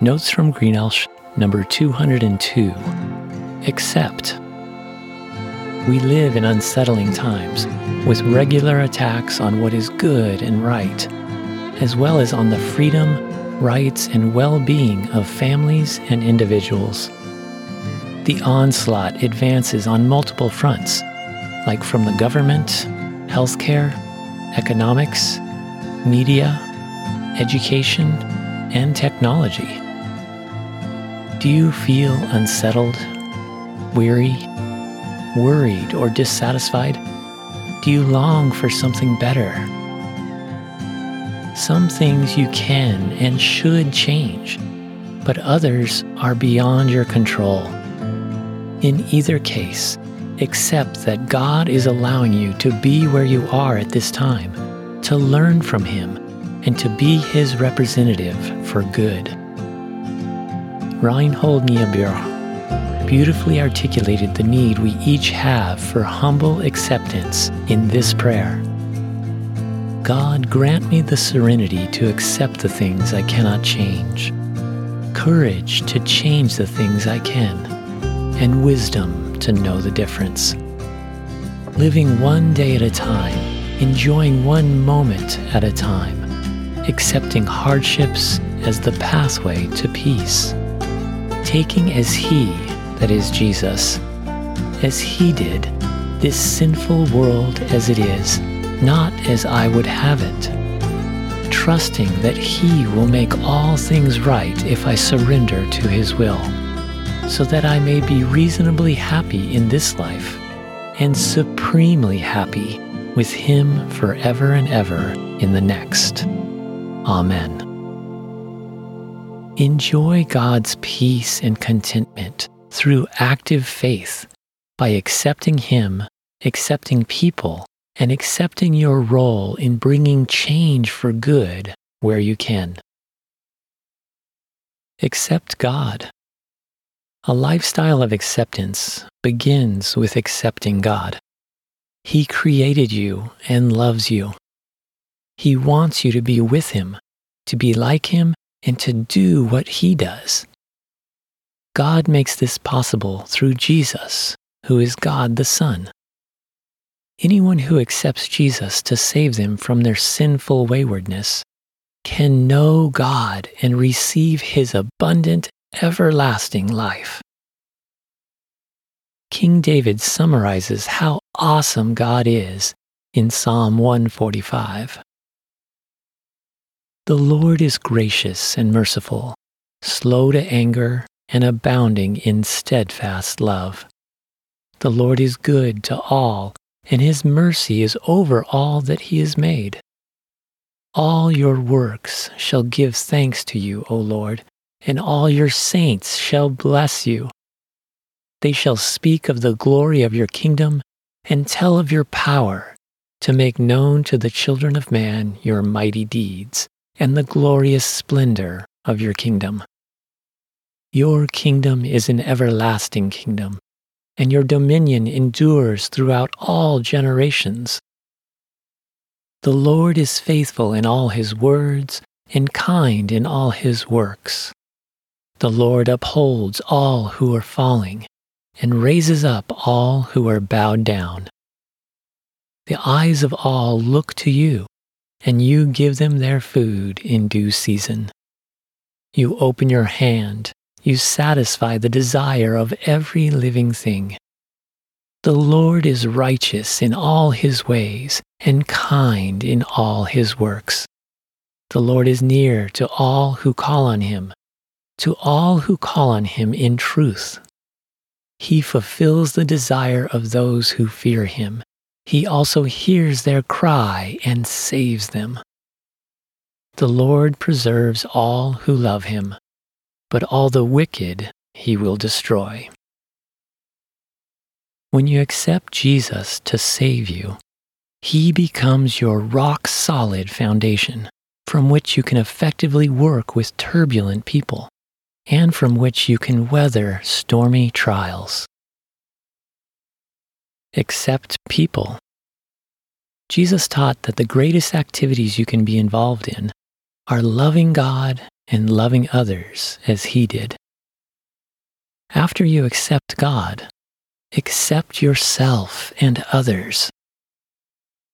Notes from Greenelsh, number 202. Accept. We live in unsettling times, with regular attacks on what is good and right, as well as on the freedom, rights, and well being of families and individuals. The onslaught advances on multiple fronts, like from the government, healthcare, economics, media, education, and technology. Do you feel unsettled, weary, worried, or dissatisfied? Do you long for something better? Some things you can and should change, but others are beyond your control. In either case, accept that God is allowing you to be where you are at this time, to learn from Him, and to be His representative for good. Reinhold Niebuhr beautifully articulated the need we each have for humble acceptance in this prayer. God, grant me the serenity to accept the things I cannot change, courage to change the things I can, and wisdom to know the difference. Living one day at a time, enjoying one moment at a time, accepting hardships as the pathway to peace taking as He, that is Jesus, as He did, this sinful world as it is, not as I would have it, trusting that He will make all things right if I surrender to His will, so that I may be reasonably happy in this life and supremely happy with Him forever and ever in the next. Amen. Enjoy God's peace and contentment through active faith by accepting Him, accepting people, and accepting your role in bringing change for good where you can. Accept God. A lifestyle of acceptance begins with accepting God. He created you and loves you. He wants you to be with Him, to be like Him, and to do what He does. God makes this possible through Jesus, who is God the Son. Anyone who accepts Jesus to save them from their sinful waywardness can know God and receive His abundant, everlasting life. King David summarizes how awesome God is in Psalm 145. The Lord is gracious and merciful, slow to anger, and abounding in steadfast love. The Lord is good to all, and his mercy is over all that he has made. All your works shall give thanks to you, O Lord, and all your saints shall bless you. They shall speak of the glory of your kingdom and tell of your power to make known to the children of man your mighty deeds and the glorious splendor of your kingdom. Your kingdom is an everlasting kingdom, and your dominion endures throughout all generations. The Lord is faithful in all his words and kind in all his works. The Lord upholds all who are falling and raises up all who are bowed down. The eyes of all look to you and you give them their food in due season. You open your hand, you satisfy the desire of every living thing. The Lord is righteous in all his ways and kind in all his works. The Lord is near to all who call on him, to all who call on him in truth. He fulfills the desire of those who fear him he also hears their cry and saves them. The Lord preserves all who love him, but all the wicked he will destroy. When you accept Jesus to save you, he becomes your rock solid foundation from which you can effectively work with turbulent people and from which you can weather stormy trials accept people. Jesus taught that the greatest activities you can be involved in are loving God and loving others as He did. After you accept God, accept yourself and others.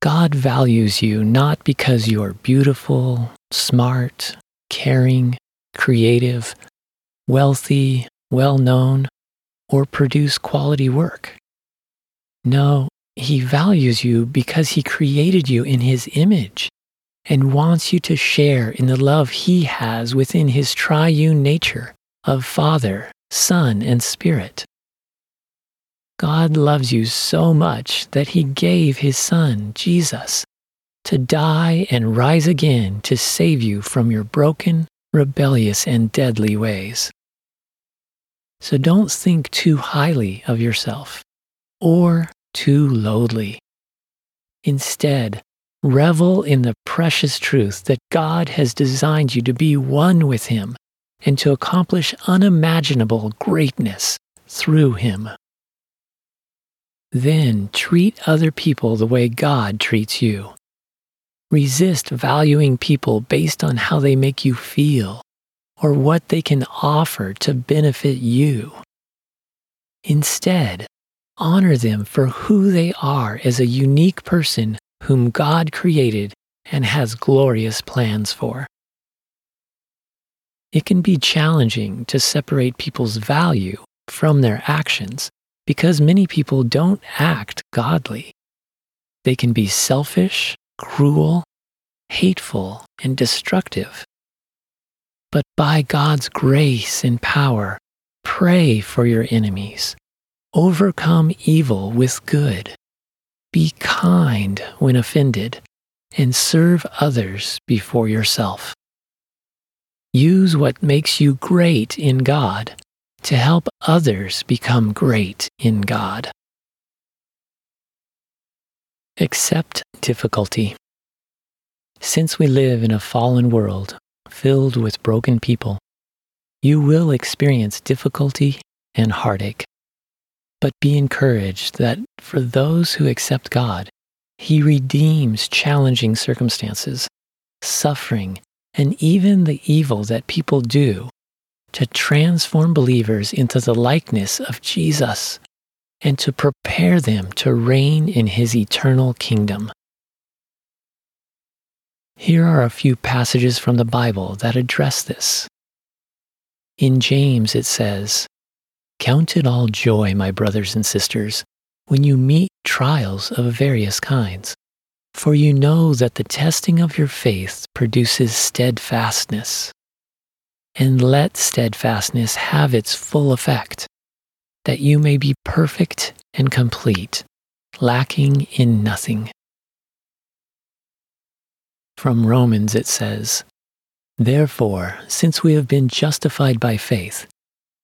God values you not because you're beautiful, smart, caring, creative, wealthy, well known, or produce quality work. No, He values you because He created you in His image and wants you to share in the love He has within His triune nature of Father, Son, and Spirit. God loves you so much that He gave His Son, Jesus, to die and rise again to save you from your broken, rebellious, and deadly ways. So don't think too highly of yourself or too lowly. Instead, revel in the precious truth that God has designed you to be one with Him and to accomplish unimaginable greatness through Him. Then treat other people the way God treats you. Resist valuing people based on how they make you feel or what they can offer to benefit you. Instead, honor them for who they are as a unique person whom God created and has glorious plans for. It can be challenging to separate people's value from their actions because many people don't act godly. They can be selfish, cruel, hateful, and destructive. But by God's grace and power, pray for your enemies. Overcome evil with good. Be kind when offended, and serve others before yourself. Use what makes you great in God to help others become great in God. Accept difficulty. Since we live in a fallen world filled with broken people, you will experience difficulty and heartache. But be encouraged that for those who accept God, He redeems challenging circumstances, suffering, and even the evil that people do to transform believers into the likeness of Jesus and to prepare them to reign in his eternal kingdom. Here are a few passages from the Bible that address this. In James, it says, Count it all joy, my brothers and sisters, when you meet trials of various kinds, for you know that the testing of your faith produces steadfastness and let steadfastness have its full effect, that you may be perfect and complete, lacking in nothing. From Romans it says, Therefore, since we have been justified by faith,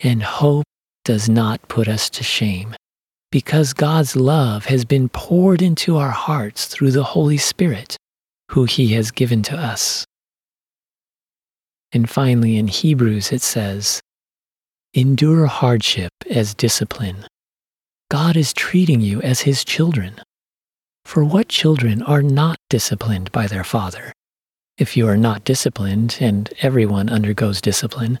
and hope does not put us to shame, because God's love has been poured into our hearts through the Holy Spirit, who He has given to us. And finally, in Hebrews, it says, Endure hardship as discipline. God is treating you as his children. For what children are not disciplined by their father? If you are not disciplined, and everyone undergoes discipline,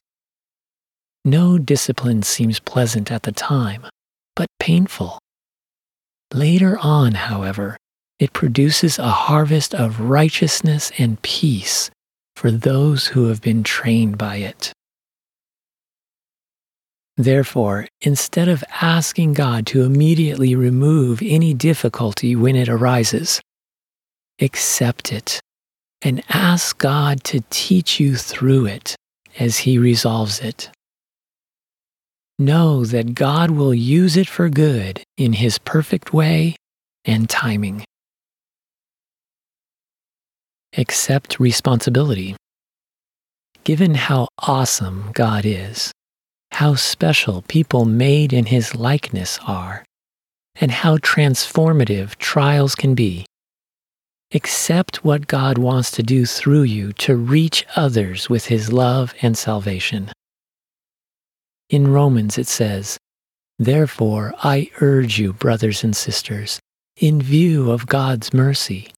No discipline seems pleasant at the time, but painful. Later on, however, it produces a harvest of righteousness and peace for those who have been trained by it. Therefore, instead of asking God to immediately remove any difficulty when it arises, accept it and ask God to teach you through it as He resolves it. Know that God will use it for good in His perfect way and timing. Accept responsibility. Given how awesome God is, how special people made in His likeness are, and how transformative trials can be, accept what God wants to do through you to reach others with His love and salvation. In Romans it says, Therefore I urge you, brothers and sisters, in view of God's mercy,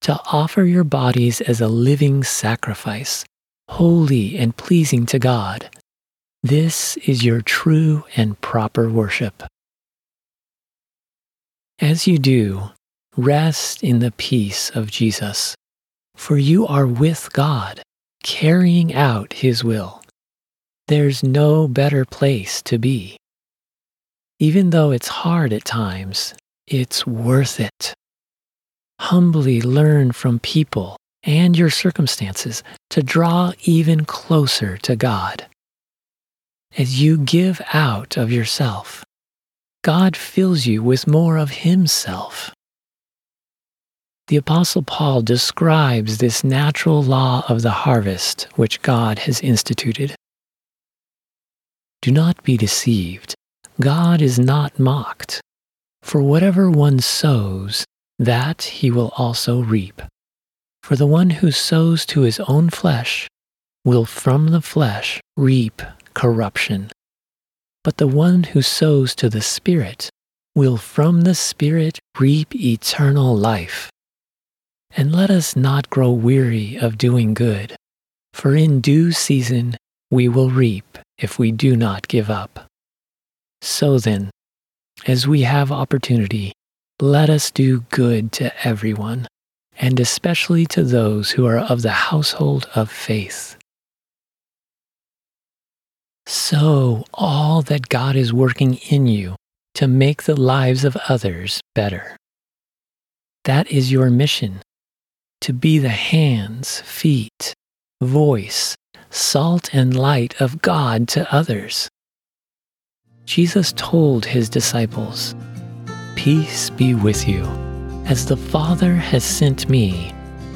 to offer your bodies as a living sacrifice, holy and pleasing to God. This is your true and proper worship. As you do, rest in the peace of Jesus, for you are with God, carrying out His will. There's no better place to be. Even though it's hard at times, it's worth it. Humbly learn from people and your circumstances to draw even closer to God. As you give out of yourself, God fills you with more of Himself. The Apostle Paul describes this natural law of the harvest which God has instituted. Do not be deceived. God is not mocked. For whatever one sows, that he will also reap. For the one who sows to his own flesh will from the flesh reap corruption. But the one who sows to the Spirit will from the Spirit reap eternal life. And let us not grow weary of doing good, for in due season we will reap if we do not give up. So then, as we have opportunity, let us do good to everyone, and especially to those who are of the household of faith. So, all that God is working in you to make the lives of others better. That is your mission to be the hands, feet, voice, salt and light of God to others. Jesus told his disciples, Peace be with you. As the Father has sent me,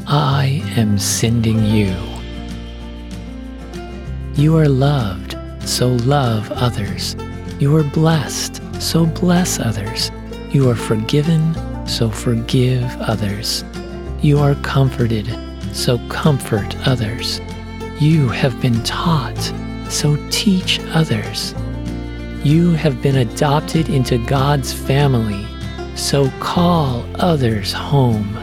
I am sending you. You are loved, so love others. You are blessed, so bless others. You are forgiven, so forgive others. You are comforted, so comfort others. You have been taught, so teach others. You have been adopted into God's family, so call others home.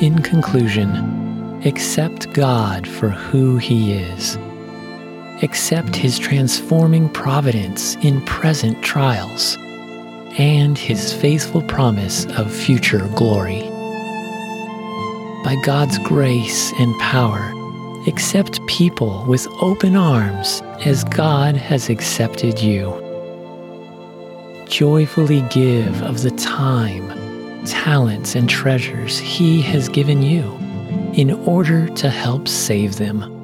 In conclusion, accept God for who He is. Accept His transforming providence in present trials and His faithful promise of future glory by God's grace and power, accept people with open arms as God has accepted you. Joyfully give of the time, talents, and treasures He has given you in order to help save them.